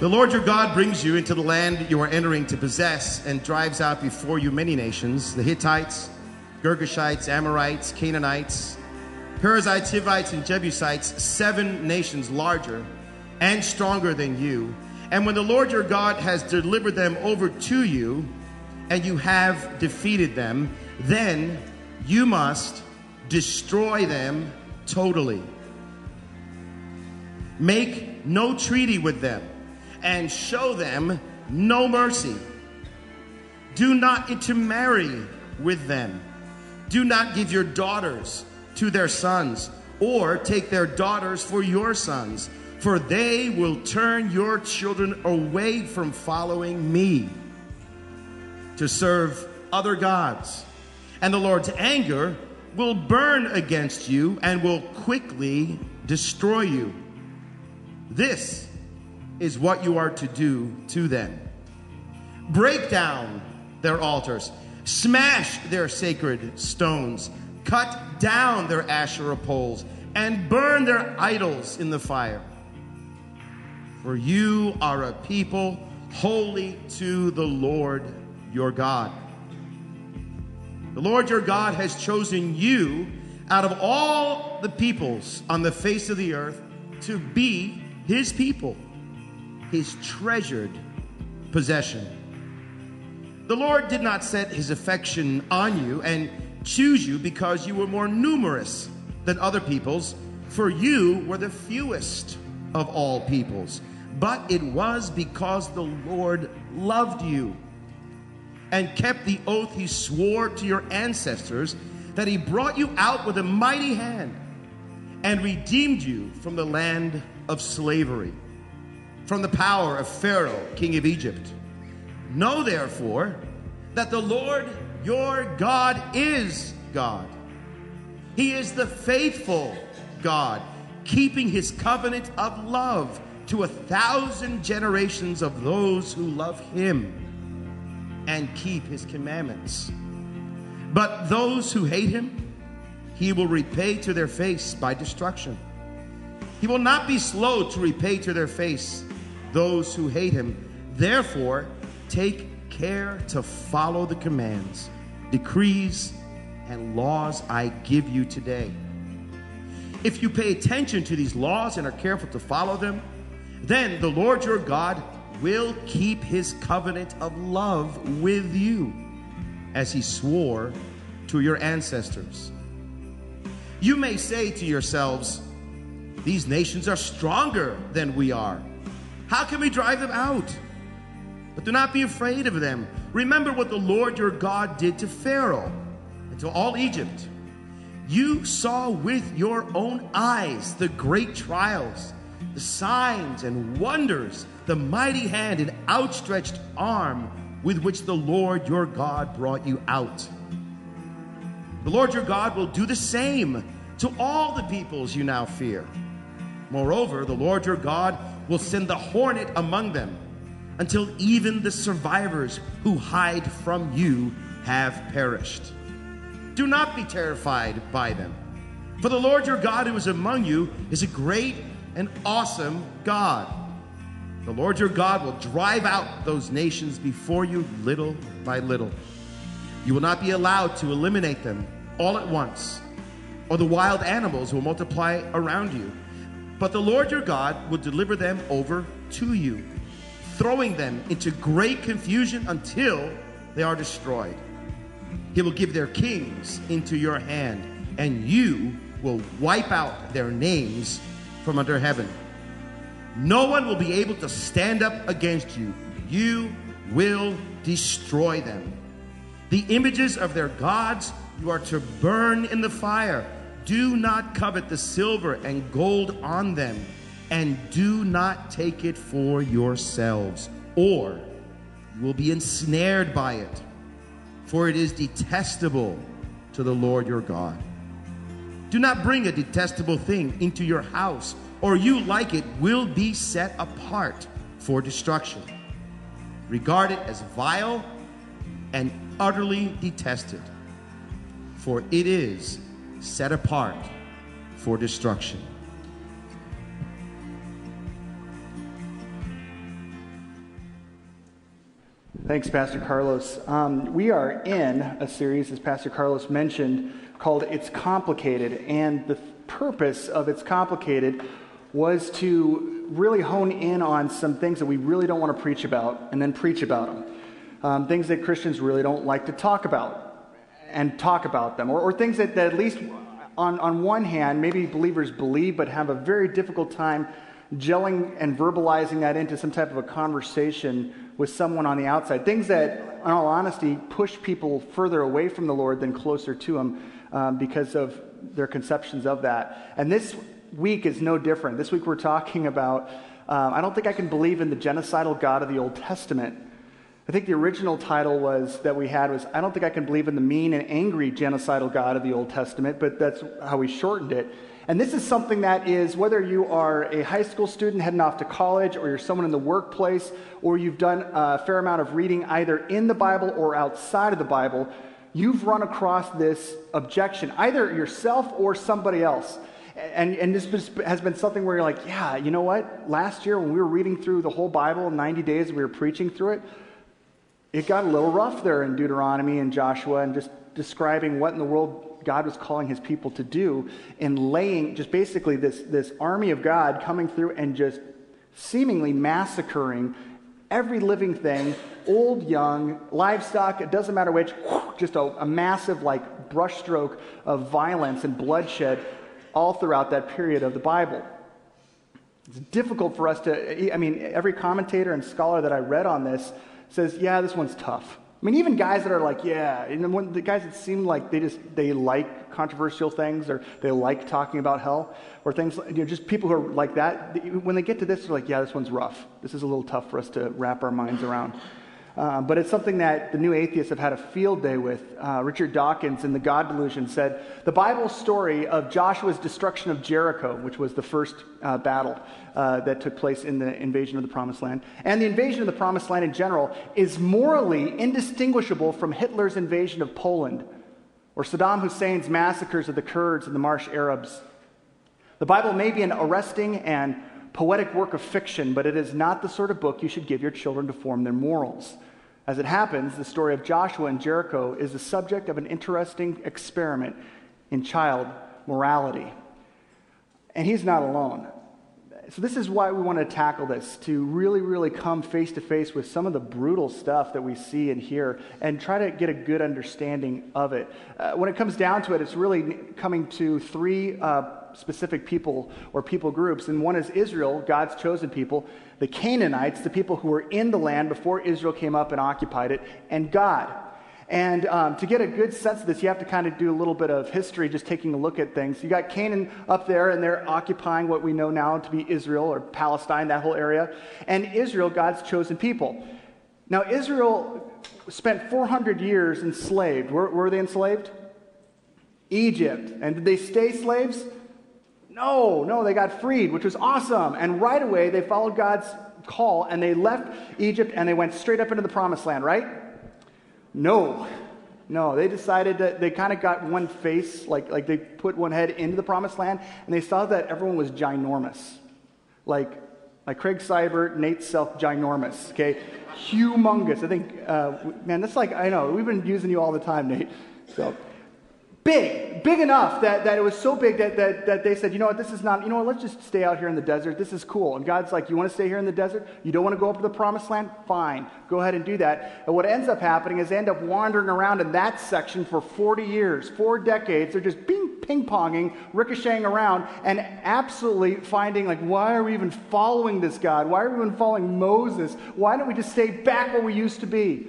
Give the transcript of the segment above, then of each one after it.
The Lord your God brings you into the land you are entering to possess and drives out before you many nations the Hittites, Girgashites, Amorites, Canaanites, Perizzites, Hivites, and Jebusites, seven nations larger and stronger than you. And when the Lord your God has delivered them over to you, and you have defeated them, then you must destroy them totally. Make no treaty with them and show them no mercy. Do not intermarry with them. Do not give your daughters to their sons, or take their daughters for your sons, for they will turn your children away from following me to serve other gods. And the Lord's anger will burn against you and will quickly destroy you. This is what you are to do to them. Break down their altars, smash their sacred stones, cut down their Asherah poles, and burn their idols in the fire. For you are a people holy to the Lord your God. The Lord your God has chosen you out of all the peoples on the face of the earth to be his people his treasured possession. The Lord did not set his affection on you and choose you because you were more numerous than other peoples, for you were the fewest of all peoples. But it was because the Lord loved you and kept the oath he swore to your ancestors that he brought you out with a mighty hand and redeemed you from the land of slavery from the power of Pharaoh, king of Egypt. Know therefore that the Lord your God is God. He is the faithful God, keeping his covenant of love to a thousand generations of those who love him and keep his commandments. But those who hate him, he will repay to their face by destruction. He will not be slow to repay to their face those who hate him. Therefore, take care to follow the commands, decrees, and laws I give you today. If you pay attention to these laws and are careful to follow them, then the Lord your God will keep his covenant of love with you, as he swore to your ancestors. You may say to yourselves, These nations are stronger than we are. How can we drive them out? But do not be afraid of them. Remember what the Lord your God did to Pharaoh and to all Egypt. You saw with your own eyes the great trials, the signs and wonders, the mighty hand and outstretched arm with which the Lord your God brought you out. The Lord your God will do the same to all the peoples you now fear. Moreover, the Lord your God will send the hornet among them until even the survivors who hide from you have perished. Do not be terrified by them, for the Lord your God who is among you is a great and awesome God. The Lord your God will drive out those nations before you little by little. You will not be allowed to eliminate them all at once, or the wild animals will multiply around you. But the Lord your God will deliver them over to you, throwing them into great confusion until they are destroyed. He will give their kings into your hand, and you will wipe out their names from under heaven. No one will be able to stand up against you. You will destroy them. The images of their gods you are to burn in the fire. Do not covet the silver and gold on them, and do not take it for yourselves, or you will be ensnared by it, for it is detestable to the Lord your God. Do not bring a detestable thing into your house, or you, like it, will be set apart for destruction. Regard it as vile and utterly detested, for it is set apart for destruction. Thanks, Pastor Carlos. Um, we are in a series, as Pastor Carlos mentioned, called It's Complicated. And the purpose of It's Complicated was to really hone in on some things that we really don't want to preach about and then preach about them. Um, things that Christians really don't like to talk about and talk about them. Or, or things that, that, at least on, on one hand, maybe believers believe but have a very difficult time gelling and verbalizing that into some type of a conversation with someone on the outside. Things that, in all honesty, push people further away from the Lord than closer to Him um, because of their conceptions of that. And this week is no different. This week we're talking about, um, I don't think I can believe in the genocidal God of the Old Testament. I think the original title was that we had was I don't think I can believe in the mean and angry genocidal God of the Old Testament, but that's how we shortened it. And this is something that is, whether you are a high school student heading off to college, or you're someone in the workplace, or you've done a fair amount of reading either in the Bible or outside of the Bible, you've run across this objection, either yourself or somebody else. And, and this has been something where you're like, yeah, you know what? Last year when we were reading through the whole Bible in 90 days, we were preaching through it, it got a little rough there in Deuteronomy and Joshua and just describing what in the world God was calling his people to do and laying just basically this, this army of God coming through and just seemingly massacring every living thing, old, young, livestock, it doesn't matter which, just a, a massive like brushstroke of violence and bloodshed all throughout that period of the Bible. It's difficult for us to, I mean, every commentator and scholar that I read on this says, yeah, this one's tough. I mean, even guys that are like, yeah, and when the guys that seem like they just they like controversial things or they like talking about hell or things, you know, just people who are like that. When they get to this, they're like, yeah, this one's rough. This is a little tough for us to wrap our minds around. Uh, but it's something that the new atheists have had a field day with. Uh, Richard Dawkins in The God Delusion said the Bible story of Joshua's destruction of Jericho, which was the first uh, battle uh, that took place in the invasion of the Promised Land, and the invasion of the Promised Land in general, is morally indistinguishable from Hitler's invasion of Poland or Saddam Hussein's massacres of the Kurds and the Marsh Arabs. The Bible may be an arresting and poetic work of fiction, but it is not the sort of book you should give your children to form their morals. As it happens, the story of Joshua and Jericho is the subject of an interesting experiment in child morality. And he's not alone. So, this is why we want to tackle this to really, really come face to face with some of the brutal stuff that we see and hear and try to get a good understanding of it. Uh, when it comes down to it, it's really coming to three uh, specific people or people groups. And one is Israel, God's chosen people, the Canaanites, the people who were in the land before Israel came up and occupied it, and God. And um, to get a good sense of this, you have to kind of do a little bit of history, just taking a look at things. You got Canaan up there, and they're occupying what we know now to be Israel or Palestine, that whole area. And Israel, God's chosen people. Now, Israel spent 400 years enslaved. Were, were they enslaved? Egypt. And did they stay slaves? No, no, they got freed, which was awesome. And right away, they followed God's call and they left Egypt and they went straight up into the promised land, right? No. No, they decided that they kind of got one face, like, like they put one head into the promised land, and they saw that everyone was ginormous. Like, like Craig Seibert, Nate Self, ginormous, okay? Humongous. I think, uh, man, that's like, I know, we've been using you all the time, Nate. So, big, big enough that, that it was so big that, that, that they said, you know what, this is not, you know what, let's just stay out here in the desert. This is cool. And God's like, you want to stay here in the desert? You don't want to go up to the promised land? Fine. Go ahead and do that. And what ends up happening is they end up wandering around in that section for 40 years, four decades. They're just being ping ponging, ricocheting around, and absolutely finding, like, why are we even following this God? Why are we even following Moses? Why don't we just stay back where we used to be?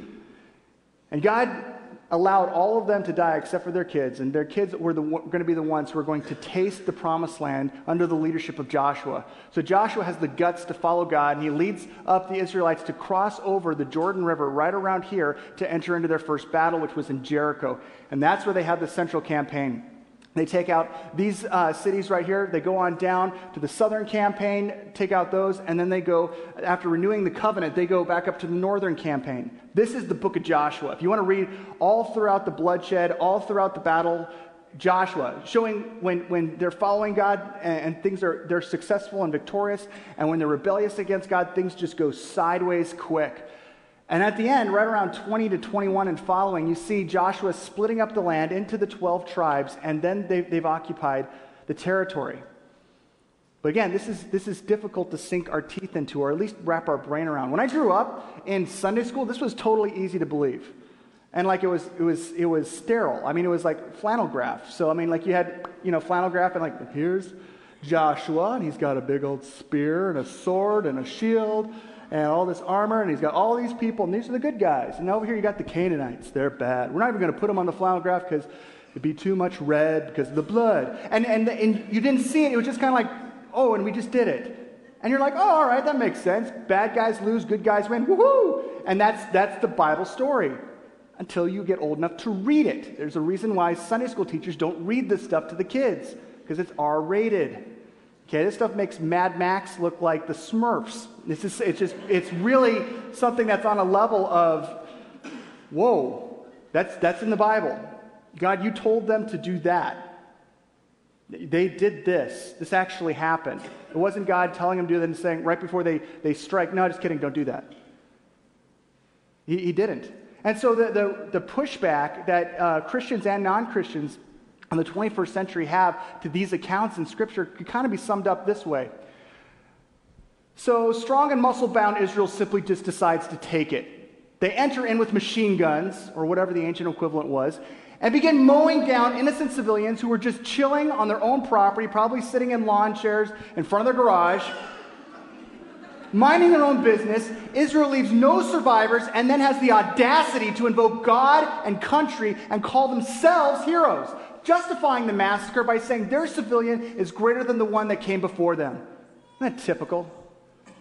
And God allowed all of them to die except for their kids, and their kids were the, going to be the ones who were going to taste the promised land under the leadership of Joshua. So Joshua has the guts to follow God, and he leads up the Israelites to cross over the Jordan River right around here to enter into their first battle, which was in Jericho. And that's where they had the central campaign. They take out these uh, cities right here. They go on down to the southern campaign, take out those, and then they go, after renewing the covenant, they go back up to the northern campaign. This is the book of Joshua. If you want to read all throughout the bloodshed, all throughout the battle, Joshua, showing when, when they're following God and, and things are they're successful and victorious, and when they're rebellious against God, things just go sideways quick. And at the end, right around 20 to 21 and following, you see Joshua splitting up the land into the 12 tribes, and then they've, they've occupied the territory. But again, this is, this is difficult to sink our teeth into, or at least wrap our brain around. When I grew up in Sunday school, this was totally easy to believe. And like it was, it was, it was sterile. I mean, it was like flannel graph. So, I mean, like you had, you know, flannel graph, and like, here's Joshua, and he's got a big old spear and a sword and a shield and all this armor, and he's got all these people, and these are the good guys. And over here you got the Canaanites. They're bad. We're not even going to put them on the flannel graph because it'd be too much red because of the blood. And, and, and you didn't see it. It was just kind of like, oh, and we just did it. And you're like, oh, all right, that makes sense. Bad guys lose, good guys win. Woohoo! And that's, that's the Bible story until you get old enough to read it. There's a reason why Sunday school teachers don't read this stuff to the kids because it's R rated. Okay, this stuff makes Mad Max look like the Smurfs. This is, it's just, it's really something that's on a level of, whoa, that's, that's in the Bible. God, you told them to do that. They did this. This actually happened. It wasn't God telling them to do that and saying right before they, they strike, no, just kidding, don't do that. He, he didn't. And so the, the, the pushback that uh, Christians and non Christians in the 21st century have to these accounts in Scripture could kind of be summed up this way. So, strong and muscle bound Israel simply just decides to take it. They enter in with machine guns, or whatever the ancient equivalent was, and begin mowing down innocent civilians who were just chilling on their own property, probably sitting in lawn chairs in front of their garage, minding their own business. Israel leaves no survivors and then has the audacity to invoke God and country and call themselves heroes justifying the massacre by saying their civilian is greater than the one that came before them. Isn't that typical?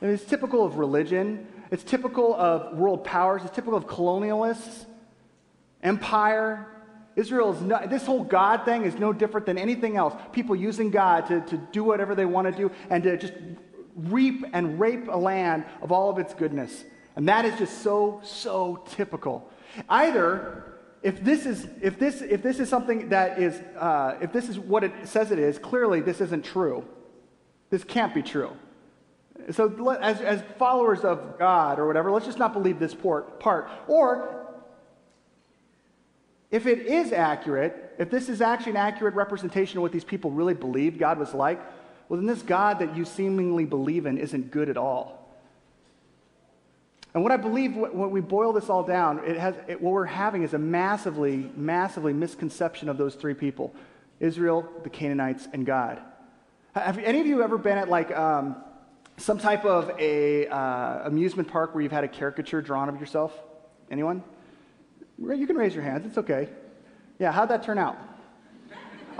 I mean, it's typical of religion, it's typical of world powers, it's typical of colonialists, empire. Israel is this whole God thing is no different than anything else. People using God to, to do whatever they want to do and to just reap and rape a land of all of its goodness. And that is just so, so typical. Either if this is if this if this is something that is uh, if this is what it says it is clearly this isn't true. This can't be true. So as, as followers of god or whatever let's just not believe this part. Or if it is accurate if this is actually an accurate representation of what these people really believed god was like well then this god that you seemingly believe in isn't good at all and what I believe, when we boil this all down, it has, it, what we're having is a massively, massively misconception of those three people Israel, the Canaanites, and God. Have any of you ever been at like um, some type of a uh, amusement park where you've had a caricature drawn of yourself? Anyone? You can raise your hands. It's okay. Yeah, how'd that turn out?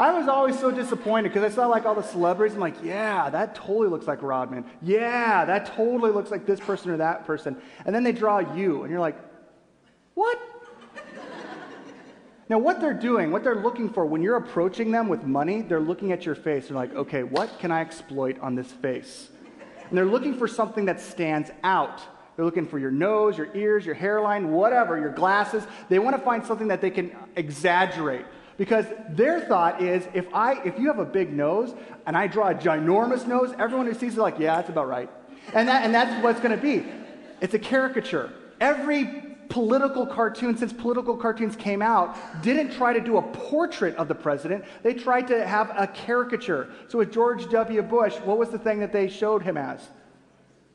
I was always so disappointed because I saw like all the celebrities. I'm like, yeah, that totally looks like Rodman. Yeah, that totally looks like this person or that person. And then they draw you, and you're like, what? now, what they're doing, what they're looking for, when you're approaching them with money, they're looking at your face. They're like, okay, what can I exploit on this face? And they're looking for something that stands out. They're looking for your nose, your ears, your hairline, whatever, your glasses. They want to find something that they can exaggerate. Because their thought is if, I, if you have a big nose and I draw a ginormous nose, everyone who sees it like, yeah, that's about right. And, that, and that's what's going to be. It's a caricature. Every political cartoon, since political cartoons came out, didn't try to do a portrait of the president. They tried to have a caricature. So with George W. Bush, what was the thing that they showed him as?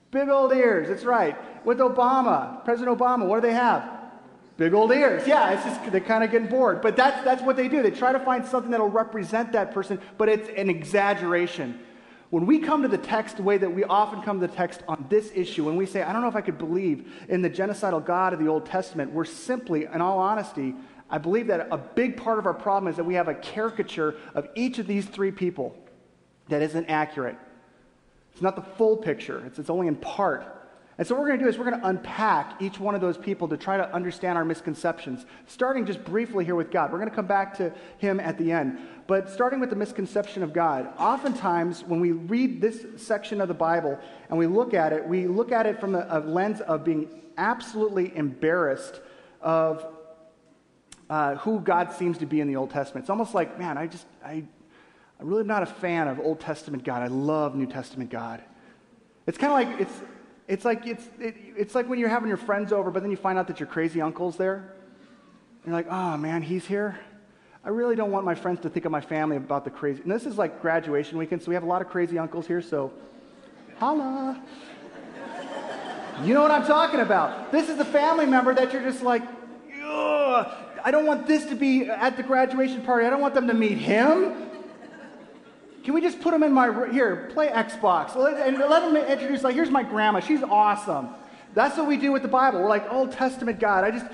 Big old ears, that's right. With Obama, President Obama, what do they have? Big old ears. Yeah, it's just they're kind of getting bored. But that's that's what they do. They try to find something that'll represent that person, but it's an exaggeration. When we come to the text the way that we often come to the text on this issue, when we say, I don't know if I could believe in the genocidal God of the Old Testament, we're simply, in all honesty, I believe that a big part of our problem is that we have a caricature of each of these three people that isn't accurate. It's not the full picture, it's, it's only in part. And so, what we're going to do is we're going to unpack each one of those people to try to understand our misconceptions, starting just briefly here with God. We're going to come back to Him at the end. But starting with the misconception of God, oftentimes when we read this section of the Bible and we look at it, we look at it from a, a lens of being absolutely embarrassed of uh, who God seems to be in the Old Testament. It's almost like, man, I just, I, I'm really not a fan of Old Testament God. I love New Testament God. It's kind of like, it's, It's like, it's, it, it's like when you're having your friends over, but then you find out that your crazy uncle's there. You're like, oh man, he's here. I really don't want my friends to think of my family about the crazy. And this is like graduation weekend, so we have a lot of crazy uncles here, so holla. You know what I'm talking about. This is the family member that you're just like, Ugh, I don't want this to be at the graduation party. I don't want them to meet him. Can we just put them in my here? Play Xbox and let them introduce. Like, here's my grandma. She's awesome. That's what we do with the Bible. We're like Old Testament God. I just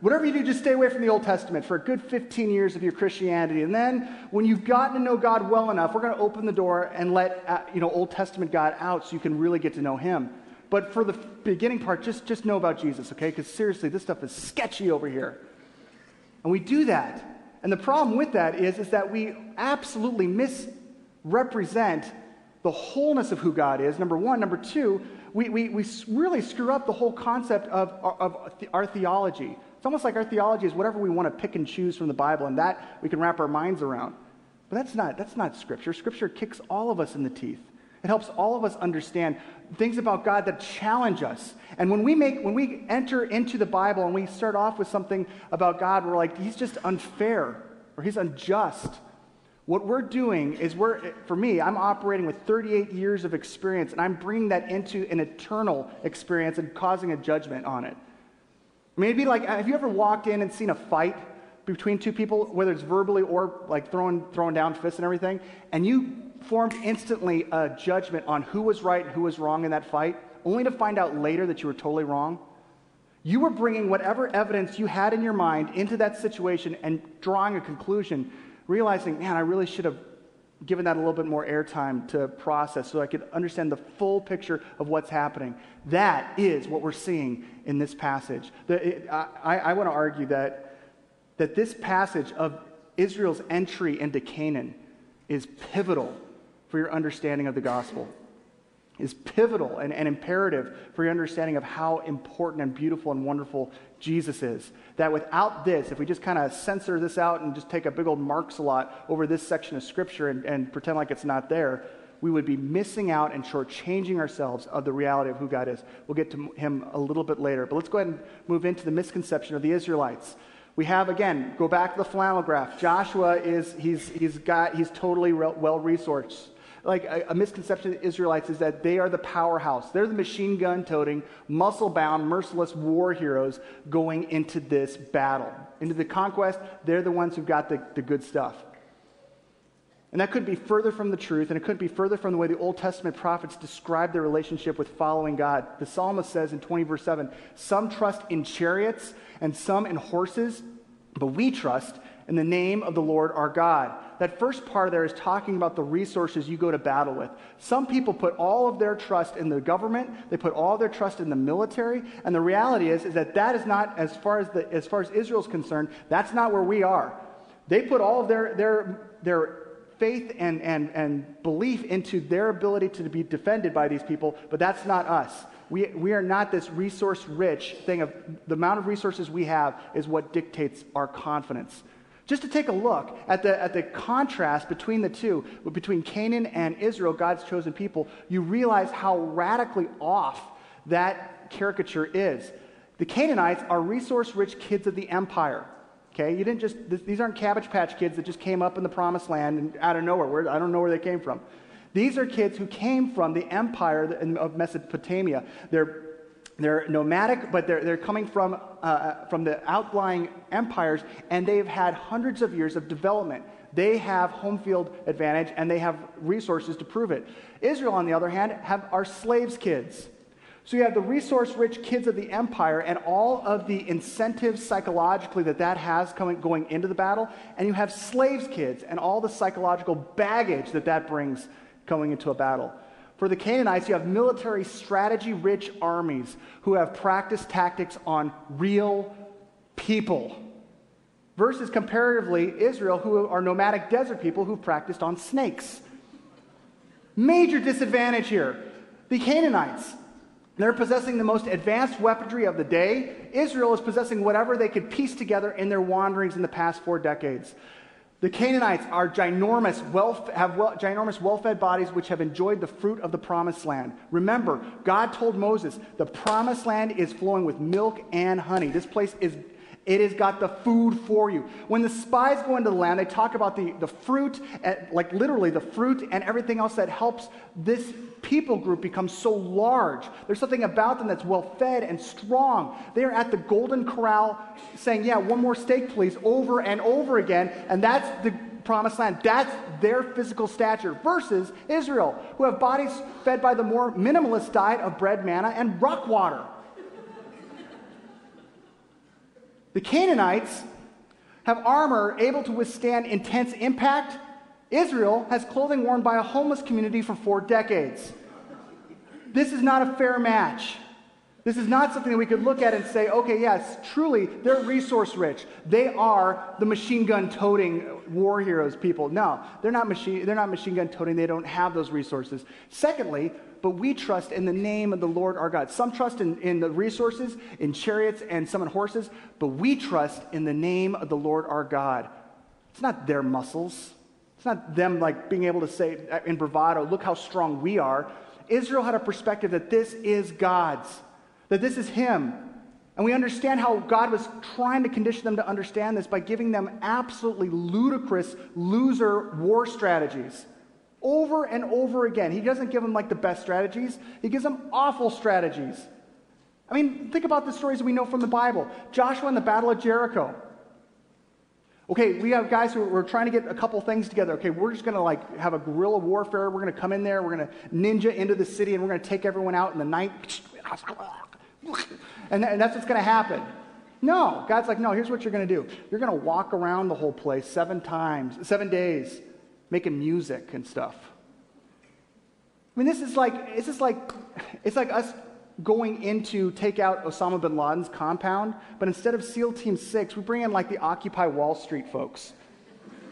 whatever you do, just stay away from the Old Testament for a good 15 years of your Christianity. And then when you've gotten to know God well enough, we're going to open the door and let uh, you know Old Testament God out so you can really get to know Him. But for the beginning part, just, just know about Jesus, okay? Because seriously, this stuff is sketchy over here. And we do that. And the problem with that is, is that we absolutely misrepresent the wholeness of who God is, number one. Number two, we, we, we really screw up the whole concept of, of our theology. It's almost like our theology is whatever we want to pick and choose from the Bible, and that we can wrap our minds around. But that's not, that's not Scripture. Scripture kicks all of us in the teeth. It helps all of us understand things about God that challenge us. And when we make when we enter into the Bible and we start off with something about God, we're like, he's just unfair or he's unjust. What we're doing is we're for me, I'm operating with 38 years of experience and I'm bringing that into an eternal experience and causing a judgment on it. I mean, it'd be like, have you ever walked in and seen a fight between two people, whether it's verbally or like throwing, throwing down fists and everything, and you formed instantly a judgment on who was right and who was wrong in that fight, only to find out later that you were totally wrong. You were bringing whatever evidence you had in your mind into that situation and drawing a conclusion, realizing, man, I really should have given that a little bit more airtime to process so I could understand the full picture of what's happening. That is what we're seeing in this passage. The, it, I, I want to argue that, that this passage of Israel's entry into Canaan is pivotal for your understanding of the gospel is pivotal and, and, imperative for your understanding of how important and beautiful and wonderful Jesus is. That without this, if we just kind of censor this out and just take a big old Marks-A-Lot over this section of Scripture and, and pretend like it's not there, we would be missing out and shortchanging ourselves of the reality of who God is. We'll get to him a little bit later. But let's go ahead and move into the misconception of the Israelites. We have again, go back to the flannel graph. Joshua is he's he's got he's totally well resourced like a, a, misconception of the Israelites is that they are the powerhouse. They're the machine gun toting, muscle bound, merciless war heroes going into this battle. Into the conquest, they're the ones who've got the, the good stuff. And that couldn't be further from the truth, and it couldn't be further from the way the Old Testament prophets describe their relationship with following God. The psalmist says in 20, verse 7 Some trust in chariots and some in horses, but we trust in the name of the Lord our God that first part there is talking about the resources you go to battle with. Some people put all of their trust in the government, they put all their trust in the military, and the reality is, is that that is not, as far as, the, as far as Israel's concerned, that's not where we are. They put all of their, their, their faith and, and, and belief into their ability to be defended by these people, but that's not us. We, we are not this resource rich thing of the amount of resources we have is what dictates our confidence. Just to take a look at the, at the contrast between the two, between Canaan and Israel, God's chosen people, you realize how radically off that caricature is. The Canaanites are resource rich kids of the empire. Okay, you didn't just, these aren't Cabbage Patch kids that just came up in the promised land and out of nowhere. Where, I don't know where they came from. These are kids who came from the empire of Mesopotamia. They're they're nomadic, but they're, they're coming from, uh, uh, from the outlying empires, and they've had hundreds of years of development. They have home field advantage, and they have resources to prove it. Israel, on the other hand, have, are slaves' kids. So you have the resource rich kids of the empire and all of the incentives psychologically that that has coming, going into the battle. And you have slaves' kids and all the psychological baggage that that brings going into a battle. For the Canaanites, you have military strategy rich armies who have practiced tactics on real people. Versus comparatively, Israel, who are nomadic desert people who've practiced on snakes. Major disadvantage here. The Canaanites, they're possessing the most advanced weaponry of the day. Israel is possessing whatever they could piece together in their wanderings in the past four decades. The Canaanites are ginormous, well, have well, ginormous, well-fed bodies which have enjoyed the fruit of the promised land. Remember, God told Moses, the promised land is flowing with milk and honey. This place is, it has got the food for you. When the spies go into the land, they talk about the, the fruit, eh, like literally the fruit and everything else that helps this people group become so large. There's something about them that's well fed and strong. They are at the Golden Corral saying, Yeah, one more steak, please, over and over again. And that's the promised land. That's their physical stature versus Israel, who have bodies fed by the more minimalist diet of bread, manna, and rock water. The Canaanites have armor able to withstand intense impact Israel has clothing worn by a homeless community for four decades. This is not a fair match. This is not something that we could look at and say, okay, yes, truly, they're resource rich. They are the machine gun toting war heroes people. No, they're not machine, they're not machine gun toting. They don't have those resources. Secondly, but we trust in the name of the Lord our God. Some trust in, in the resources, in chariots, and some in horses, but we trust in the name of the Lord our God. It's not their muscles, it's not them like being able to say uh, in bravado, look how strong we are. Israel had a perspective that this is God's, that this is Him. And we understand how God was trying to condition them to understand this by giving them absolutely ludicrous loser war strategies over and over again. He doesn't give them like the best strategies, He gives them awful strategies. I mean, think about the stories we know from the Bible Joshua and the Battle of Jericho. Okay, we have guys who are trying to get a couple things together. Okay, we're just going to like have a guerrilla warfare. We're going to come in there. We're going to ninja into the city, and we're going to take everyone out in the night. And, and that's what's going to happen. No, God's like, no. Here's what you're going to do. You're going to walk around the whole place seven times, seven days, making music and stuff. I mean, this is like it's just like it's like us going in to take out Osama bin Laden's compound, but instead of SEAL Team 6, we bring in like the Occupy Wall Street folks.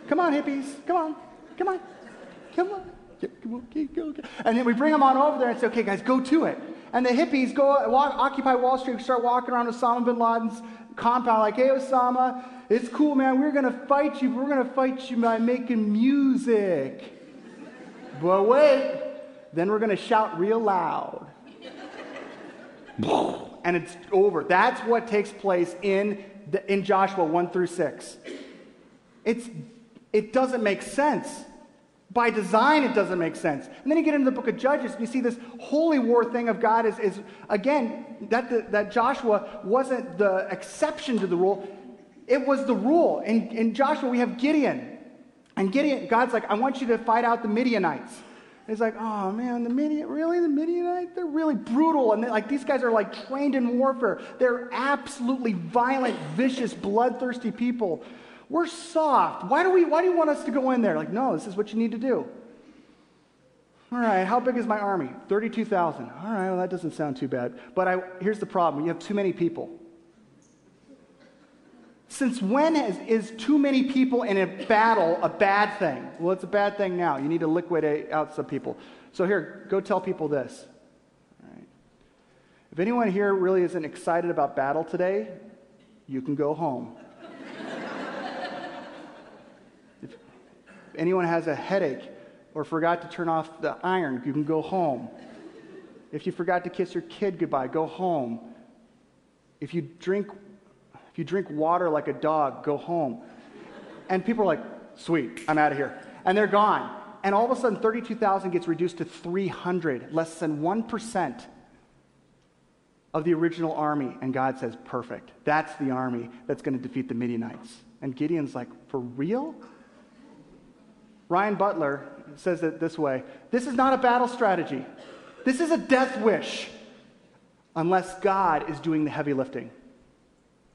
Come on, hippies. Come on. Come on. Come on. Come on. Okay, go, go. And then we bring them on over there and say, okay, guys, go to it. And the hippies go walk, Occupy Wall Street, start walking around Osama bin Laden's compound, like, hey, Osama, it's cool, man. We're going to fight you. We're going to fight you by making music. But wait, then we're going to shout real loud and it's over. That's what takes place in, the, in Joshua 1 through 6. It's, it doesn't make sense. By design, it doesn't make sense. And then you get into the book of Judges, and you see this holy war thing of God is, is again, that, the, that Joshua wasn't the exception to the rule, it was the rule. In, in Joshua, we have Gideon. And Gideon, God's like, I want you to fight out the Midianites. It's like, oh man, the Midian, really? The Midianite? They're really brutal. And like these guys are like trained in warfare. They're absolutely violent, vicious, bloodthirsty people. We're soft. Why do, we, why do you want us to go in there? Like, no, this is what you need to do. All right, how big is my army? 32,000. All right, well, that doesn't sound too bad. But I, here's the problem you have too many people. Since when is, is too many people in a battle a bad thing? Well, it's a bad thing now. You need to liquidate out some people. So, here, go tell people this. If anyone here really isn't excited about battle today, you can go home. Anyone has a headache or forgot to turn off the iron, you can go home. If you forgot to kiss your kid goodbye, go home. If you drink if you drink water like a dog, go home. And people are like, sweet, I'm out of here. And they're gone. And all of a sudden, 32,000 gets reduced to 300, less than 1% of the original army. And God says, perfect. That's the army that's going to defeat the Midianites. And Gideon's like, for real? Ryan Butler says it this way This is not a battle strategy. This is a death wish, unless God is doing the heavy lifting.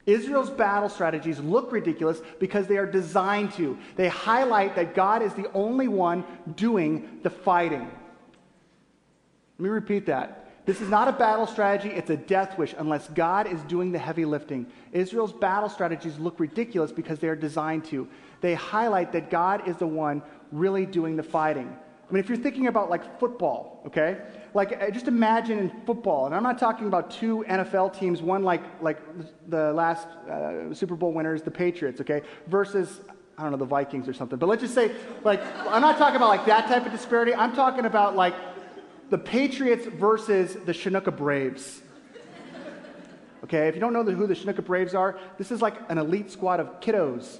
Israel's battle strategies look ridiculous because they are designed to. They highlight that God is the only one doing the fighting. Let me repeat that. This is not a battle strategy, it's a death wish unless God is doing the heavy lifting. Israel's battle strategies look ridiculous because they are designed to. They highlight that God is the one really doing the fighting. I mean, if you're thinking about like football, okay? Like, uh, just imagine in football, and I'm not talking about two NFL teams, one like, like the last uh, Super Bowl winners, the Patriots, okay, versus I don't know, the Vikings or something. But let's just say, like, I'm not talking about like that type of disparity. I'm talking about like the Patriots versus the Chinook Braves. Okay, if you don't know who the Chinook Braves are, this is like an elite squad of kiddos.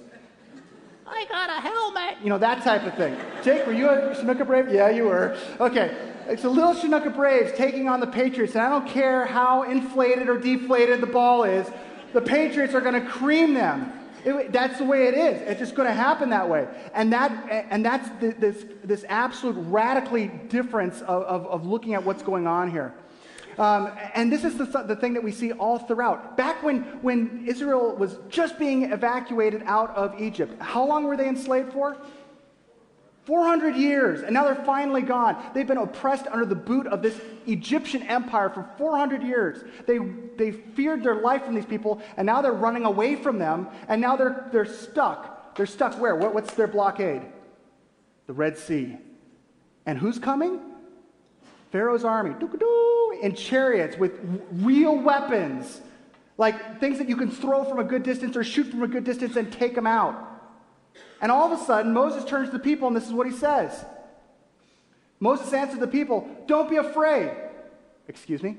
I got a helmet. You know, that type of thing. Jake, were you a Chinook Brave? Yeah, you were. Okay, it's a little Chinook Braves taking on the Patriots, and I don't care how inflated or deflated the ball is, the Patriots are going to cream them. It, that's the way it is. It's just going to happen that way. And, that, and that's the, this, this absolute radically difference of, of, of looking at what's going on here. Um, and this is the, the thing that we see all throughout. Back when, when Israel was just being evacuated out of Egypt, how long were they enslaved for? 400 years, and now they're finally gone. They've been oppressed under the boot of this Egyptian empire for 400 years. They, they feared their life from these people, and now they're running away from them, and now they're, they're stuck. They're stuck where? What, what's their blockade? The Red Sea. And who's coming? Pharaoh's army, in chariots with real weapons, like things that you can throw from a good distance or shoot from a good distance and take them out. And all of a sudden, Moses turns to the people, and this is what he says Moses answered the people, Don't be afraid. Excuse me?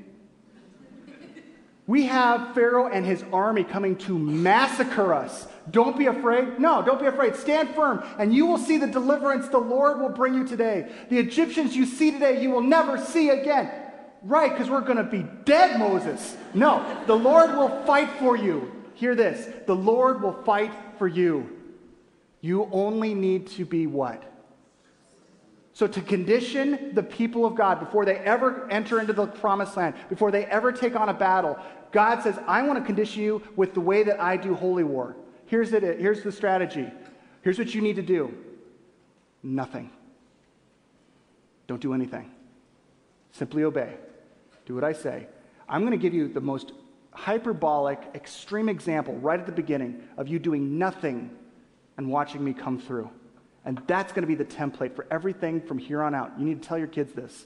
We have Pharaoh and his army coming to massacre us. Don't be afraid. No, don't be afraid. Stand firm, and you will see the deliverance the Lord will bring you today. The Egyptians you see today, you will never see again. Right, because we're going to be dead, Moses. No, the Lord will fight for you. Hear this the Lord will fight for you. You only need to be what? So, to condition the people of God before they ever enter into the promised land, before they ever take on a battle, God says, I want to condition you with the way that I do holy war. Here's, it, here's the strategy. Here's what you need to do nothing. Don't do anything. Simply obey. Do what I say. I'm going to give you the most hyperbolic, extreme example right at the beginning of you doing nothing and watching me come through. And that's going to be the template for everything from here on out. You need to tell your kids this.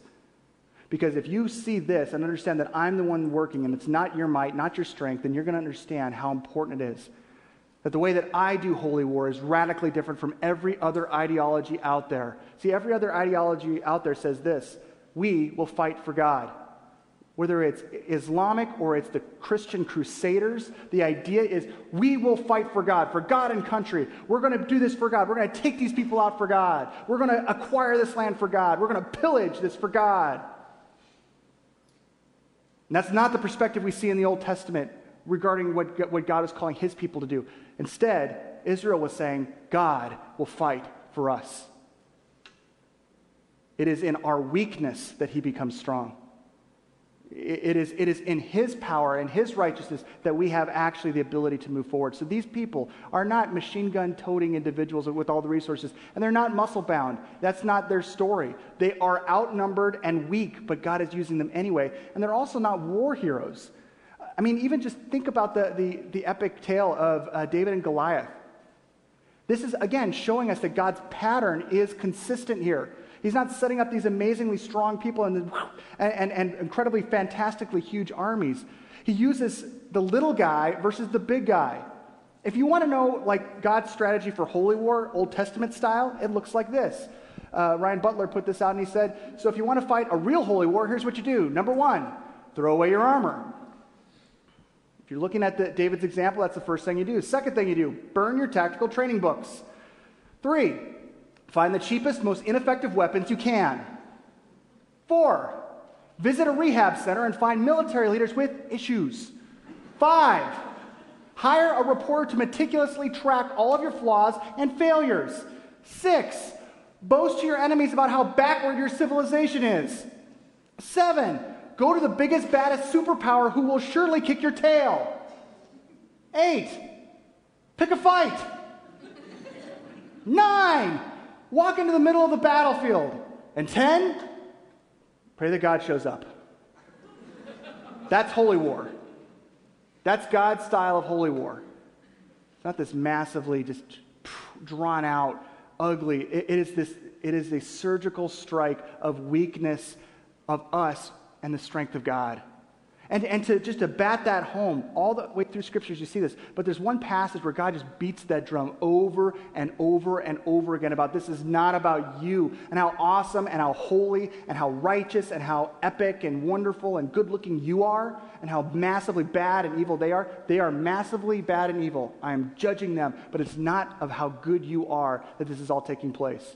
Because if you see this and understand that I'm the one working and it's not your might, not your strength, then you're going to understand how important it is. That the way that I do holy war is radically different from every other ideology out there. See, every other ideology out there says this we will fight for God. Whether it's Islamic or it's the Christian crusaders, the idea is we will fight for God, for God and country. We're going to do this for God. We're going to take these people out for God. We're going to acquire this land for God. We're going to pillage this for God. And that's not the perspective we see in the Old Testament regarding what, what God is calling his people to do. Instead, Israel was saying, God will fight for us. It is in our weakness that he becomes strong. It is, it is in His power and His righteousness that we have actually the ability to move forward. So these people are not machine gun toting individuals with all the resources, and they're not muscle bound. That's not their story. They are outnumbered and weak, but God is using them anyway. And they're also not war heroes. I mean, even just think about the, the, the epic tale of uh, David and Goliath. This is, again, showing us that God's pattern is consistent here. He's not setting up these amazingly strong people and, and, and incredibly fantastically huge armies. He uses the little guy versus the big guy. If you want to know like God's strategy for holy war, Old Testament style, it looks like this. Uh, Ryan Butler put this out and he said, So if you want to fight a real holy war, here's what you do. Number one, throw away your armor. If you're looking at the, David's example, that's the first thing you do. Second thing you do, burn your tactical training books. Three, Find the cheapest, most ineffective weapons you can. Four, visit a rehab center and find military leaders with issues. Five, hire a reporter to meticulously track all of your flaws and failures. Six, boast to your enemies about how backward your civilization is. Seven, go to the biggest, baddest superpower who will surely kick your tail. Eight, pick a fight. Nine, Walk into the middle of the battlefield. And 10, pray that God shows up. That's holy war. That's God's style of holy war. It's not this massively just drawn out, ugly. it, it is this. It is a surgical strike of weakness of us and the strength of God. And, and to just to bat that home all the way through scriptures, you see this. But there's one passage where God just beats that drum over and over and over again about this is not about you and how awesome and how holy and how righteous and how epic and wonderful and good looking you are and how massively bad and evil they are. They are massively bad and evil. I am judging them, but it's not of how good you are that this is all taking place.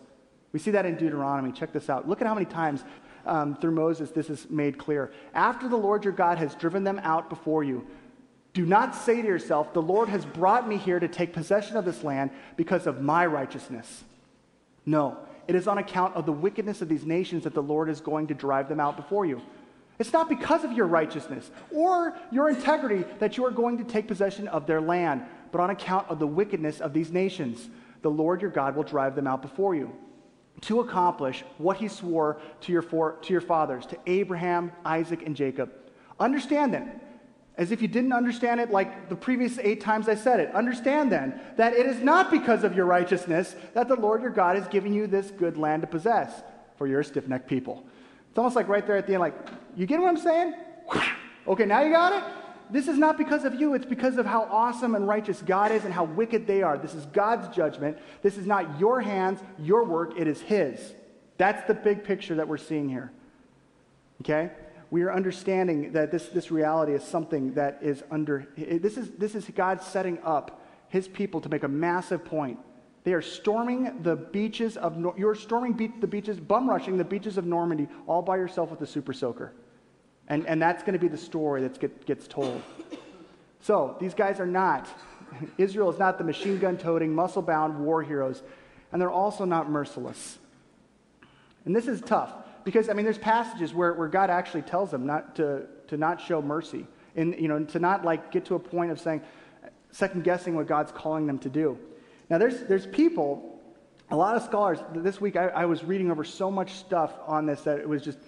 We see that in Deuteronomy. Check this out. Look at how many times um, through Moses, this is made clear. After the Lord your God has driven them out before you, do not say to yourself, The Lord has brought me here to take possession of this land because of my righteousness. No, it is on account of the wickedness of these nations that the Lord is going to drive them out before you. It's not because of your righteousness or your integrity that you are going to take possession of their land, but on account of the wickedness of these nations. The Lord your God will drive them out before you to accomplish what he swore to your, for, to your fathers, to Abraham, Isaac, and Jacob. Understand then, as if you didn't understand it like the previous eight times I said it, understand then that it is not because of your righteousness that the Lord your God is giving you this good land to possess, for you're a stiff necked people. It's almost like right there at the end, like, you get what I'm saying? Okay, now you got it? This is not because of you, it's because of how awesome and righteous God is and how wicked they are. This is God's judgment. This is not your hands, your work, it is His. That's the big picture that we're seeing here. Okay? We are understanding that this, this reality is something that is under, this is, this is God setting up His people to make a massive point. They are storming the beaches of, you're storming be- the beaches, bum rushing the beaches of Normandy all by yourself with a super soaker. And, and that's going to be the story that get, gets told. So, these guys are not, Israel is not the machine gun toting, muscle bound war heroes, and they're also not merciless. And this is tough because, I mean, there's passages where, where God actually tells them not to, to not show mercy, and, you know, to not like get to a point of saying, second guessing what God's calling them to do. Now, there's, there's people, a lot of scholars, this week I, I was reading over so much stuff on this that it was just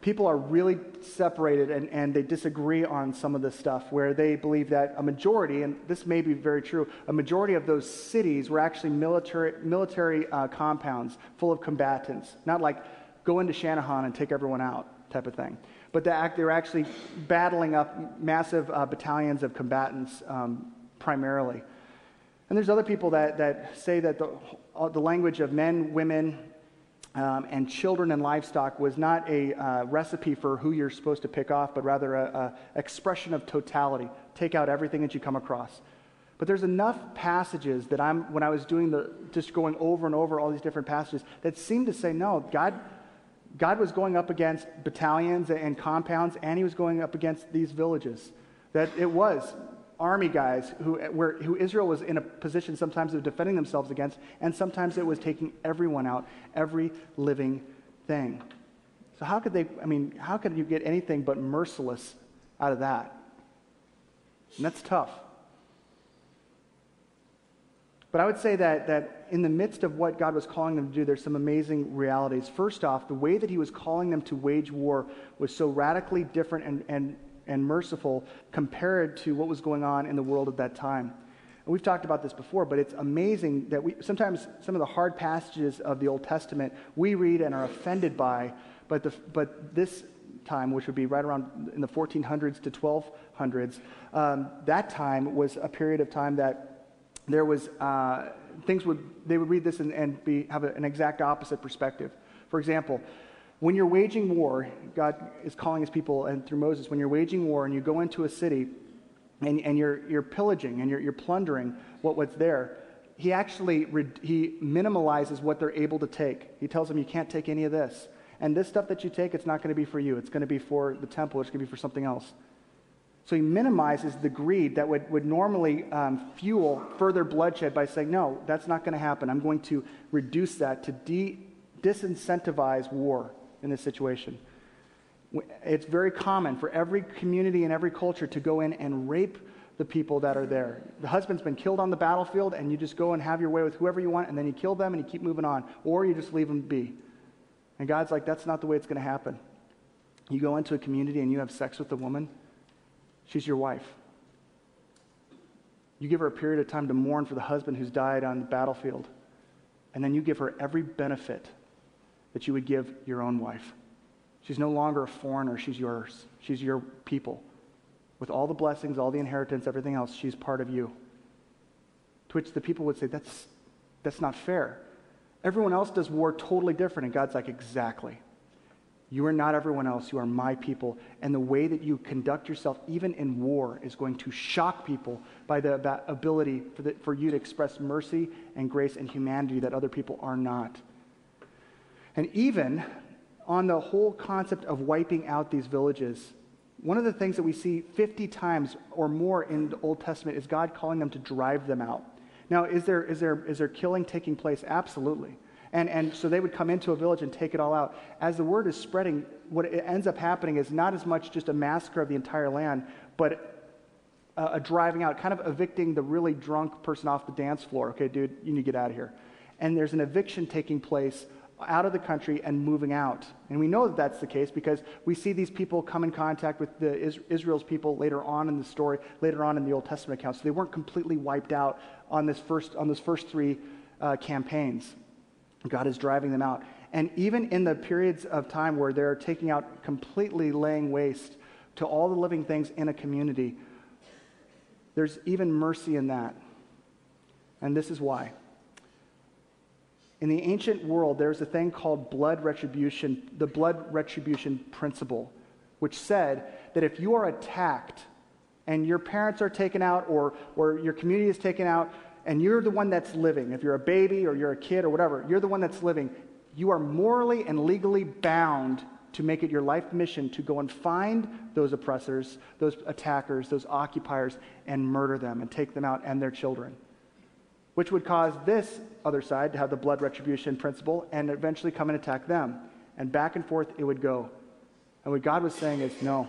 people are really separated and, and they disagree on some of this stuff where they believe that a majority, and this may be very true, a majority of those cities were actually military, military uh, compounds full of combatants. Not like go into Shanahan and take everyone out type of thing. But they they're actually battling up massive uh, battalions of combatants um, primarily. And there's other people that, that say that the, uh, the language of men, women, um, and children and livestock was not a uh, recipe for who you're supposed to pick off, but rather an expression of totality. Take out everything that you come across. But there's enough passages that I'm, when I was doing the, just going over and over all these different passages, that seemed to say, no, God, God was going up against battalions and compounds, and he was going up against these villages. That it was army guys who, where, who Israel was in a position sometimes of defending themselves against, and sometimes it was taking everyone out, every living thing. So, how could they, I mean, how could you get anything but merciless out of that? And that's tough. But I would say that, that in the midst of what God was calling them to do, there's some amazing realities. First off, the way that He was calling them to wage war was so radically different and, and and merciful compared to what was going on in the world at that time. And we've talked about this before, but it's amazing that we sometimes some of the hard passages of the Old Testament we read and are offended by, but, the, but this time, which would be right around in the 1400s to 1200s, um, that time was a period of time that there was uh, things would they would read this and, and be, have a, an exact opposite perspective. For example, when you're waging war, God is calling his people, and through Moses, when you're waging war and you go into a city and, and you're, you're pillaging and you're, you're plundering what, what's there, he actually he minimalizes what they're able to take. He tells them, You can't take any of this. And this stuff that you take, it's not going to be for you. It's going to be for the temple, it's going to be for something else. So he minimizes the greed that would, would normally um, fuel further bloodshed by saying, No, that's not going to happen. I'm going to reduce that to de- disincentivize war in this situation. It's very common for every community and every culture to go in and rape the people that are there. The husband's been killed on the battlefield, and you just go and have your way with whoever you want, and then you kill them and you keep moving on, or you just leave them be. And God's like, that's not the way it's going to happen. You go into a community and you have sex with a woman, she's your wife. You give her a period of time to mourn for the husband who's died on the battlefield, and then you give her every benefit that you would give your own wife. She's no longer a foreigner, she's yours. She's your people. with all the blessings, all the inheritance, everything else, she's part of you. To which the people would say, That's, that's not fair. Everyone else does war totally different. And God's like, Exactly. You are not everyone else. You are my people. And the way that you conduct yourself, even in war, is going to shock people by the ability for, the, for you to express mercy and grace and humanity that other people are not. And even on the whole concept of wiping out these villages, one of the things that we see 50 times or more in the Old Testament is God calling them to drive them out. Now, is there, is there, is there killing taking place? Absolutely. And, and so they would come into a village and take it all out. As the word is spreading, what ends up happening is not as much just a massacre of the entire land, but a, a driving out, kind of evicting the really drunk person off the dance floor. Okay, dude, you need to get out of here. And there's an eviction taking place out of the country and moving out. And we know that that's the case because we see these people come in contact with the Israel's people later on in the story, later on in the Old Testament account. So they weren't completely wiped out on this first on those first three uh, campaigns. God is driving them out. And even in the periods of time where they're taking out, completely laying waste to all the living things in a community, there's even mercy in that. And this is why. In the ancient world, there's a thing called blood retribution, the blood retribution principle, which said that if you are attacked and your parents are taken out or, or your community is taken out, and you're the one that's living, if you're a baby or you're a kid or whatever, you're the one that's living, you are morally and legally bound to make it your life mission to go and find those oppressors, those attackers, those occupiers, and murder them and take them out and their children. Which would cause this other side to have the blood retribution principle and eventually come and attack them. And back and forth it would go. And what God was saying is no,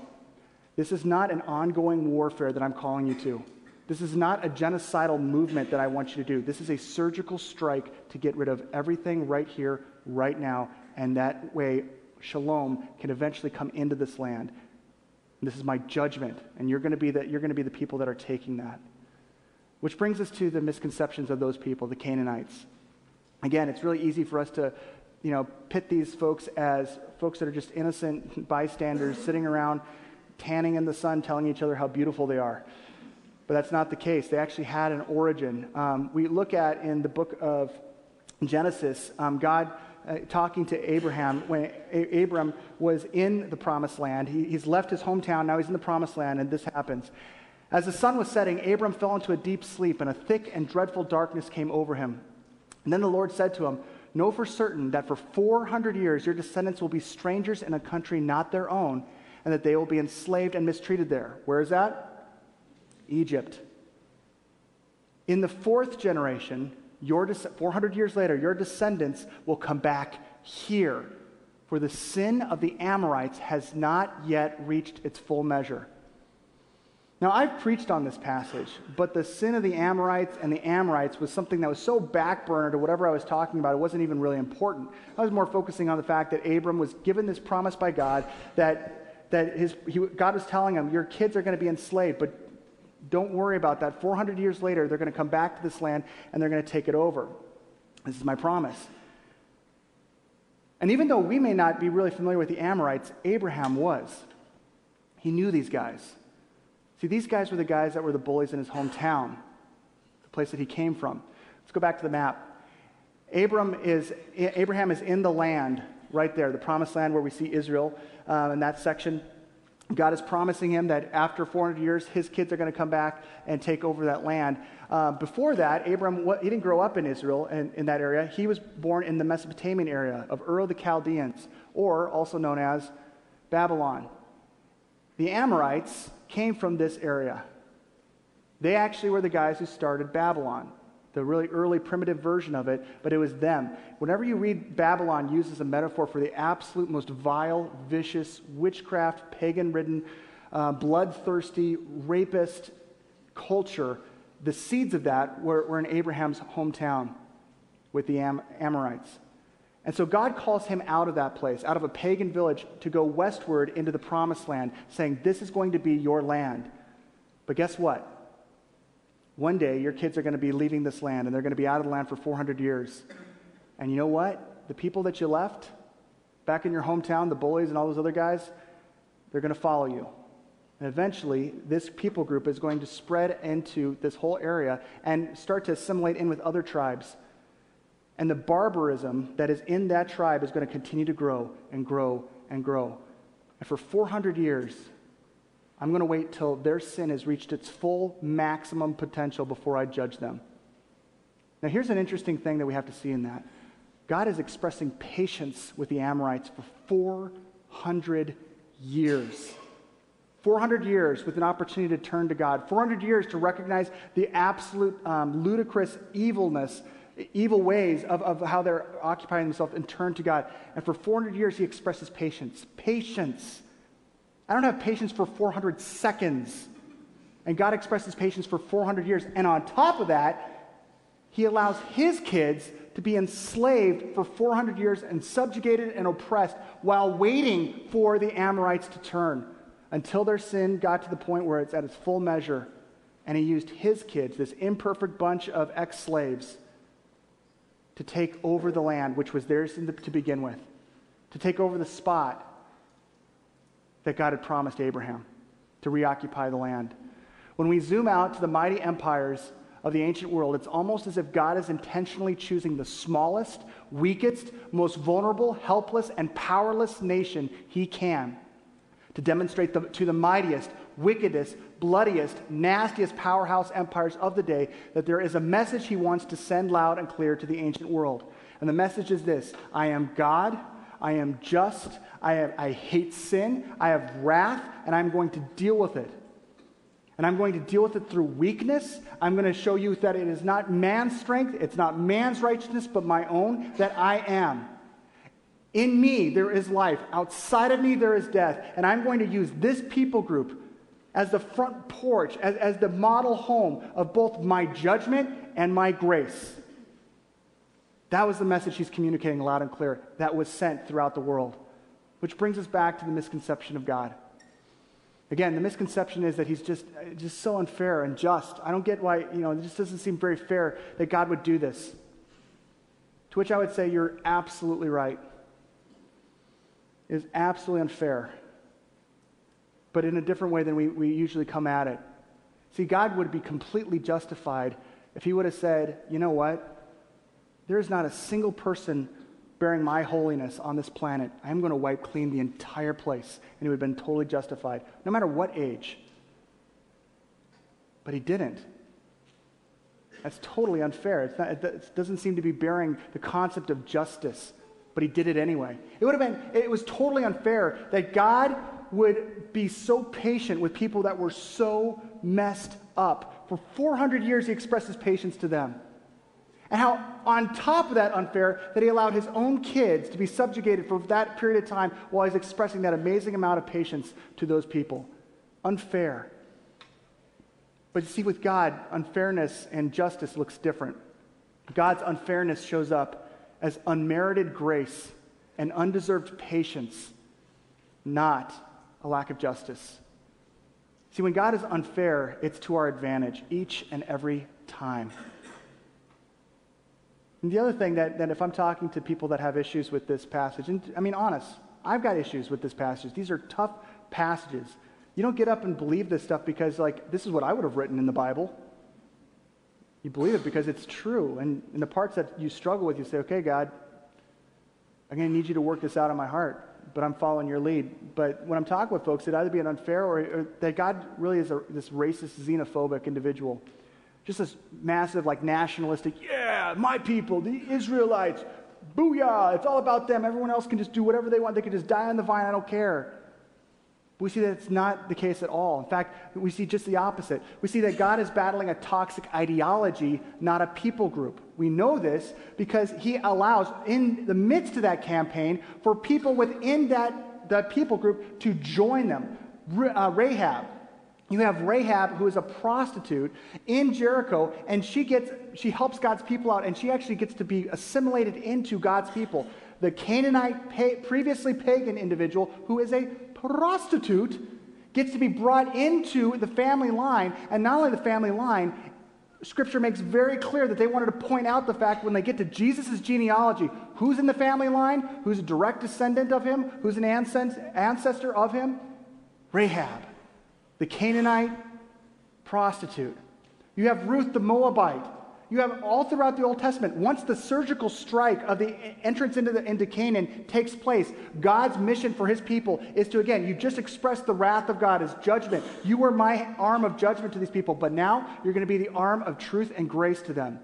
this is not an ongoing warfare that I'm calling you to. This is not a genocidal movement that I want you to do. This is a surgical strike to get rid of everything right here, right now, and that way shalom can eventually come into this land. And this is my judgment, and you're going to be the, you're going to be the people that are taking that. Which brings us to the misconceptions of those people, the Canaanites. Again, it's really easy for us to, you know, pit these folks as folks that are just innocent bystanders sitting around tanning in the sun telling each other how beautiful they are but that's not the case. They actually had an origin. Um, we look at in the book of Genesis, um, God uh, talking to Abraham when a- Abram was in the promised land. He, he's left his hometown, now he's in the promised land, and this happens. As the sun was setting, Abram fell into a deep sleep, and a thick and dreadful darkness came over him. And then the Lord said to him, Know for certain that for 400 years your descendants will be strangers in a country not their own, and that they will be enslaved and mistreated there. Where is that? Egypt. In the fourth generation, your 400 years later, your descendants will come back here, for the sin of the Amorites has not yet reached its full measure. Now, I've preached on this passage, but the sin of the Amorites and the Amorites was something that was so backburner to whatever I was talking about, it wasn't even really important. I was more focusing on the fact that Abram was given this promise by God that, that his, he, God was telling him, Your kids are going to be enslaved, but don't worry about that. 400 years later, they're going to come back to this land and they're going to take it over. This is my promise. And even though we may not be really familiar with the Amorites, Abraham was. He knew these guys. See, these guys were the guys that were the bullies in his hometown, the place that he came from. Let's go back to the map. Abram is, Abraham is in the land right there, the promised land where we see Israel uh, in that section. God is promising him that after 400 years, his kids are going to come back and take over that land. Uh, before that, Abram, what, he didn't grow up in Israel and in that area. He was born in the Mesopotamian area of Ur the Chaldeans, or also known as Babylon. The Amorites came from this area. They actually were the guys who started Babylon the really early primitive version of it, but it was them. Whenever you read Babylon uses a metaphor for the absolute most vile, vicious, witchcraft, pagan ridden, uh, bloodthirsty, rapist culture, the seeds of that were, were in Abraham's hometown with the Am- Amorites. And so God calls him out of that place, out of a pagan village, to go westward into the promised land, saying, This is going to be your land. But guess what? One day, your kids are going to be leaving this land and they're going to be out of the land for 400 years. And you know what? The people that you left back in your hometown, the bullies and all those other guys, they're going to follow you. And eventually, this people group is going to spread into this whole area and start to assimilate in with other tribes. And the barbarism that is in that tribe is going to continue to grow and grow and grow. And for 400 years, I'm going to wait till their sin has reached its full maximum potential before I judge them. Now, here's an interesting thing that we have to see in that God is expressing patience with the Amorites for 400 years. 400 years with an opportunity to turn to God, 400 years to recognize the absolute um, ludicrous evilness, evil ways of, of how they're occupying themselves and turn to God. And for 400 years, he expresses patience. Patience. I don't have patience for 400 seconds. And God expresses patience for 400 years. And on top of that, he allows his kids to be enslaved for 400 years and subjugated and oppressed while waiting for the Amorites to turn until their sin got to the point where it's at its full measure. And he used his kids, this imperfect bunch of ex slaves, to take over the land, which was theirs to begin with, to take over the spot that God had promised Abraham to reoccupy the land. When we zoom out to the mighty empires of the ancient world, it's almost as if God is intentionally choosing the smallest, weakest, most vulnerable, helpless, and powerless nation he can to demonstrate the, to the mightiest, wickedest, bloodiest, nastiest powerhouse empires of the day that there is a message he wants to send loud and clear to the ancient world. And the message is this I am God, I am just, I, have, I hate sin, I have wrath, and I'm going to deal with it. And I'm going to deal with it through weakness. I'm going to show you that it is not man's strength, it's not man's righteousness, but my own, that I am. In me, there is life. Outside of me, there is death. And I'm going to use this people group as the front porch, as, as the model home of both my judgment and my grace. That was the message he's communicating loud and clear that was sent throughout the world. Which brings us back to the misconception of God. Again, the misconception is that he's just, uh, just so unfair and just. I don't get why, you know, it just doesn't seem very fair that God would do this. To which I would say, you're absolutely right It is absolutely unfair, but in a different way than we, we usually come at it. See, God would be completely justified if He would have said, you know what? There is not a single person bearing my holiness on this planet. I'm going to wipe clean the entire place. And He would have been totally justified, no matter what age. But He didn't. That's totally unfair. Not, it doesn't seem to be bearing the concept of justice but he did it anyway. It would have been, it was totally unfair that God would be so patient with people that were so messed up. For 400 years, he expressed his patience to them. And how, on top of that unfair, that he allowed his own kids to be subjugated for that period of time while he's expressing that amazing amount of patience to those people. Unfair. But you see, with God, unfairness and justice looks different. God's unfairness shows up as unmerited grace and undeserved patience, not a lack of justice. See, when God is unfair, it's to our advantage each and every time. And the other thing that, that if I'm talking to people that have issues with this passage, and I mean, honest, I've got issues with this passage. These are tough passages. You don't get up and believe this stuff because, like, this is what I would have written in the Bible. You believe it because it's true. And in the parts that you struggle with, you say, okay, God, I'm going to need you to work this out in my heart, but I'm following your lead. But when I'm talking with folks, it either be an unfair or, or that God really is a, this racist, xenophobic individual. Just this massive, like, nationalistic, yeah, my people, the Israelites, booyah, it's all about them. Everyone else can just do whatever they want. They can just die on the vine, I don't care. We see that it's not the case at all. In fact, we see just the opposite. We see that God is battling a toxic ideology, not a people group. We know this because he allows, in the midst of that campaign, for people within that, that people group to join them. Uh, Rahab. You have Rahab, who is a prostitute in Jericho, and she gets she helps God's people out, and she actually gets to be assimilated into God's people. The Canaanite, previously pagan individual, who is a prostitute gets to be brought into the family line, and not only the family line, Scripture makes very clear that they wanted to point out the fact when they get to Jesus' genealogy who's in the family line, who's a direct descendant of him, who's an ancestor of him? Rahab. the Canaanite prostitute. You have Ruth the Moabite. You have all throughout the Old Testament, once the surgical strike of the entrance into, the, into Canaan takes place, God's mission for his people is to, again, you just expressed the wrath of God as judgment. You were my arm of judgment to these people, but now you're going to be the arm of truth and grace to them.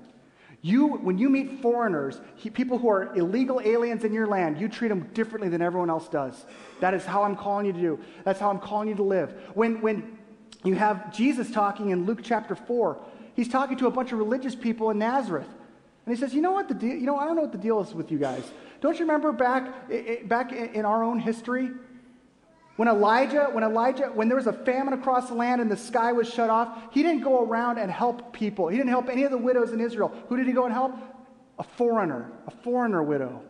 You, when you meet foreigners, people who are illegal aliens in your land, you treat them differently than everyone else does. That is how I'm calling you to do. That's how I'm calling you to live. When, when you have Jesus talking in Luke chapter 4, he's talking to a bunch of religious people in Nazareth. And he says, You know what the deal, you know, I don't know what the deal is with you guys. Don't you remember back, back in our own history? When Elijah, when Elijah, when there was a famine across the land and the sky was shut off, he didn't go around and help people. He didn't help any of the widows in Israel. Who did he go and help? A foreigner, a foreigner widow.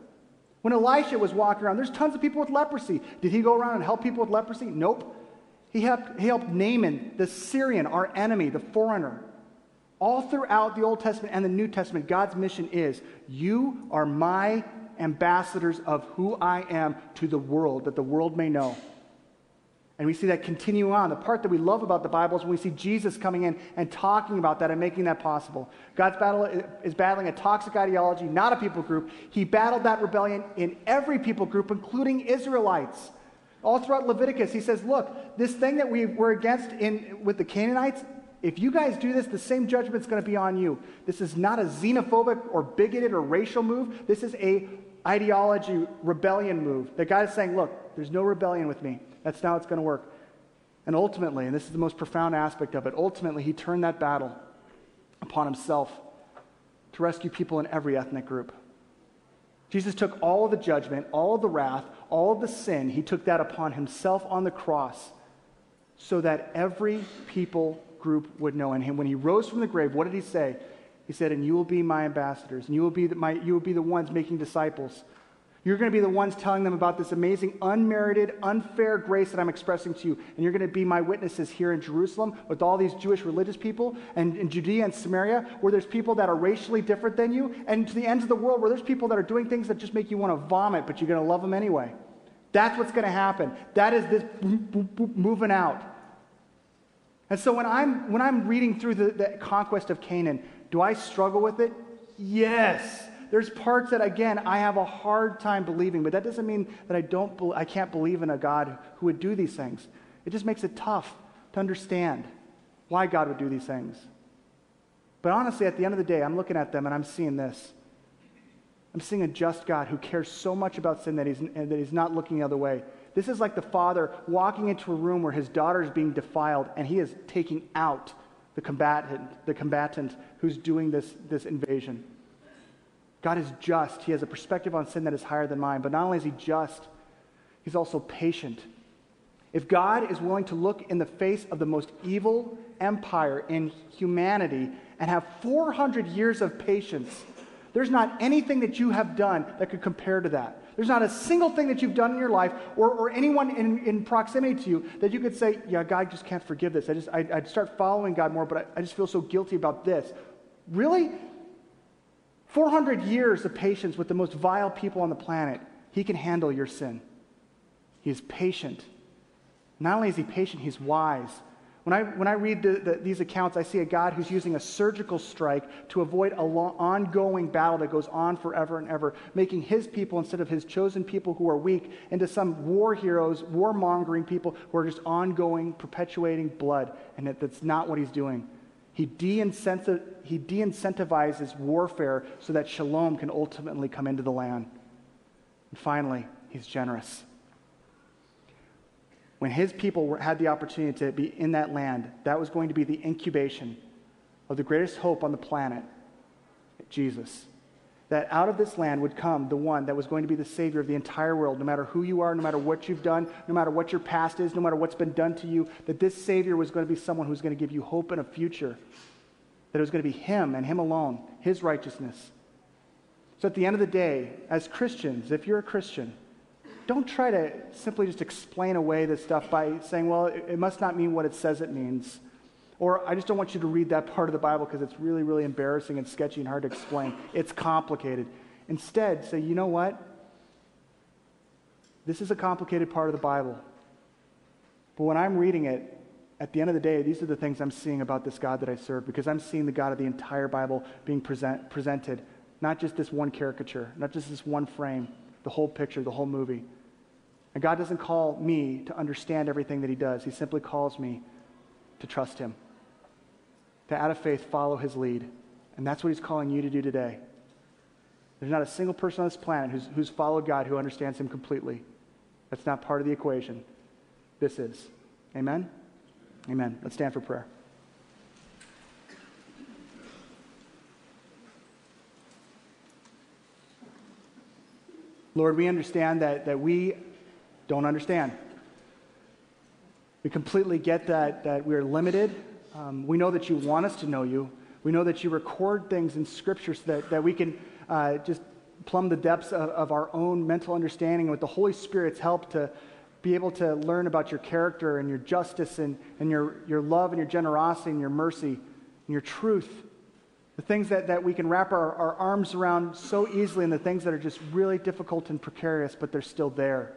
When Elisha was walking around, there's tons of people with leprosy. Did he go around and help people with leprosy? Nope. He helped, he helped Naaman, the Syrian, our enemy, the foreigner. All throughout the Old Testament and the New Testament, God's mission is you are my ambassadors of who I am to the world, that the world may know. And we see that continue on. The part that we love about the Bible is when we see Jesus coming in and talking about that and making that possible. God's battle is battling a toxic ideology, not a people group. He battled that rebellion in every people group, including Israelites. All throughout Leviticus, he says, Look, this thing that we were against in, with the Canaanites, if you guys do this, the same judgment's going to be on you. This is not a xenophobic or bigoted or racial move. This is a ideology rebellion move. That God is saying, look, there's no rebellion with me. That's not how it's going to work. And ultimately, and this is the most profound aspect of it, ultimately, he turned that battle upon himself to rescue people in every ethnic group. Jesus took all of the judgment, all of the wrath, all of the sin, he took that upon himself on the cross so that every people group would know. And when he rose from the grave, what did he say? He said, And you will be my ambassadors, and you will be the, my, you will be the ones making disciples. You're going to be the ones telling them about this amazing, unmerited, unfair grace that I'm expressing to you. And you're going to be my witnesses here in Jerusalem with all these Jewish religious people, and in Judea and Samaria, where there's people that are racially different than you, and to the ends of the world, where there's people that are doing things that just make you want to vomit, but you're going to love them anyway. That's what's going to happen. That is this moving out. And so when I'm, when I'm reading through the, the conquest of Canaan, do I struggle with it? Yes. There's parts that, again, I have a hard time believing, but that doesn't mean that I, don't be- I can't believe in a God who would do these things. It just makes it tough to understand why God would do these things. But honestly, at the end of the day, I'm looking at them and I'm seeing this. I'm seeing a just God who cares so much about sin that he's, that he's not looking the other way. This is like the father walking into a room where his daughter is being defiled and he is taking out the combatant, the combatant who's doing this, this invasion. God is just. He has a perspective on sin that is higher than mine. But not only is he just, he's also patient. If God is willing to look in the face of the most evil empire in humanity and have 400 years of patience, there's not anything that you have done that could compare to that. There's not a single thing that you've done in your life or, or anyone in, in proximity to you that you could say, yeah, God just can't forgive this. I just, I, would start following God more, but I, I just feel so guilty about this. Really? 400 years of patience with the most vile people on the planet. He can handle your sin. He is patient. Not only is he patient, he's wise. When I, when I read the, the, these accounts, I see a God who's using a surgical strike to avoid an ongoing battle that goes on forever and ever, making his people, instead of his chosen people who are weak, into some war heroes, warmongering people who are just ongoing, perpetuating blood. And that, that's not what he's doing. He de incentivizes warfare so that shalom can ultimately come into the land. And finally, he's generous when his people had the opportunity to be in that land, that was going to be the incubation of the greatest hope on the planet, Jesus. That out of this land would come the one that was going to be the Savior of the entire world, no matter who you are, no matter what you've done, no matter what your past is, no matter what's been done to you, that this Savior was going to be someone who's going to give you hope and a future. That it was going to be Him and Him alone, His righteousness. So at the end of the day, as Christians, if you're a Christian, don't try to simply just explain away this stuff by saying, well, it, must not mean what it says it means. Or I just don't want you to read that part of the Bible because it's really, really embarrassing and sketchy and hard to explain. It's complicated. Instead, say, you know what? This is a complicated part of the Bible. But when I'm reading it, at the end of the day, these are the things I'm seeing about this God that I serve because I'm seeing the God of the entire Bible being present, presented, not just this one caricature, not just this one frame, the whole picture, the whole movie. And God doesn't call me to understand everything that He does, He simply calls me to trust Him, to out of faith follow His lead. And that's what He's calling you to do today. There's not a single person on this planet who's, who's followed God who understands Him completely. That's not part of the equation. This is. Amen? Amen. Let's stand for prayer. Lord, we understand that, that we don't understand. We completely get that, that we are limited. Um, we know that you want us to know you. We know that you record things in Scripture so that, that we can uh, just plumb the depths of, of our own mental understanding with the Holy Spirit's help to be able to learn about your character and your justice and, and your, your love and your generosity and your mercy and your truth. The things that, that we can wrap our, our arms around so easily and the things that are just really difficult and precarious, but they're still there.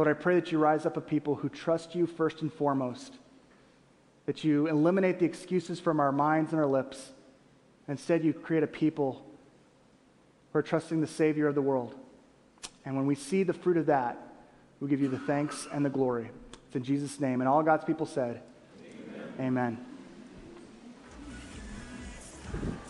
Lord, I pray that you rise up a people who trust you first and foremost, that you eliminate the excuses from our minds and our lips. Instead, you create a people who are trusting the Savior of the world. And when we see the fruit of that, we give you the thanks and the glory. It's in Jesus' name. And all God's people said, Amen. Amen.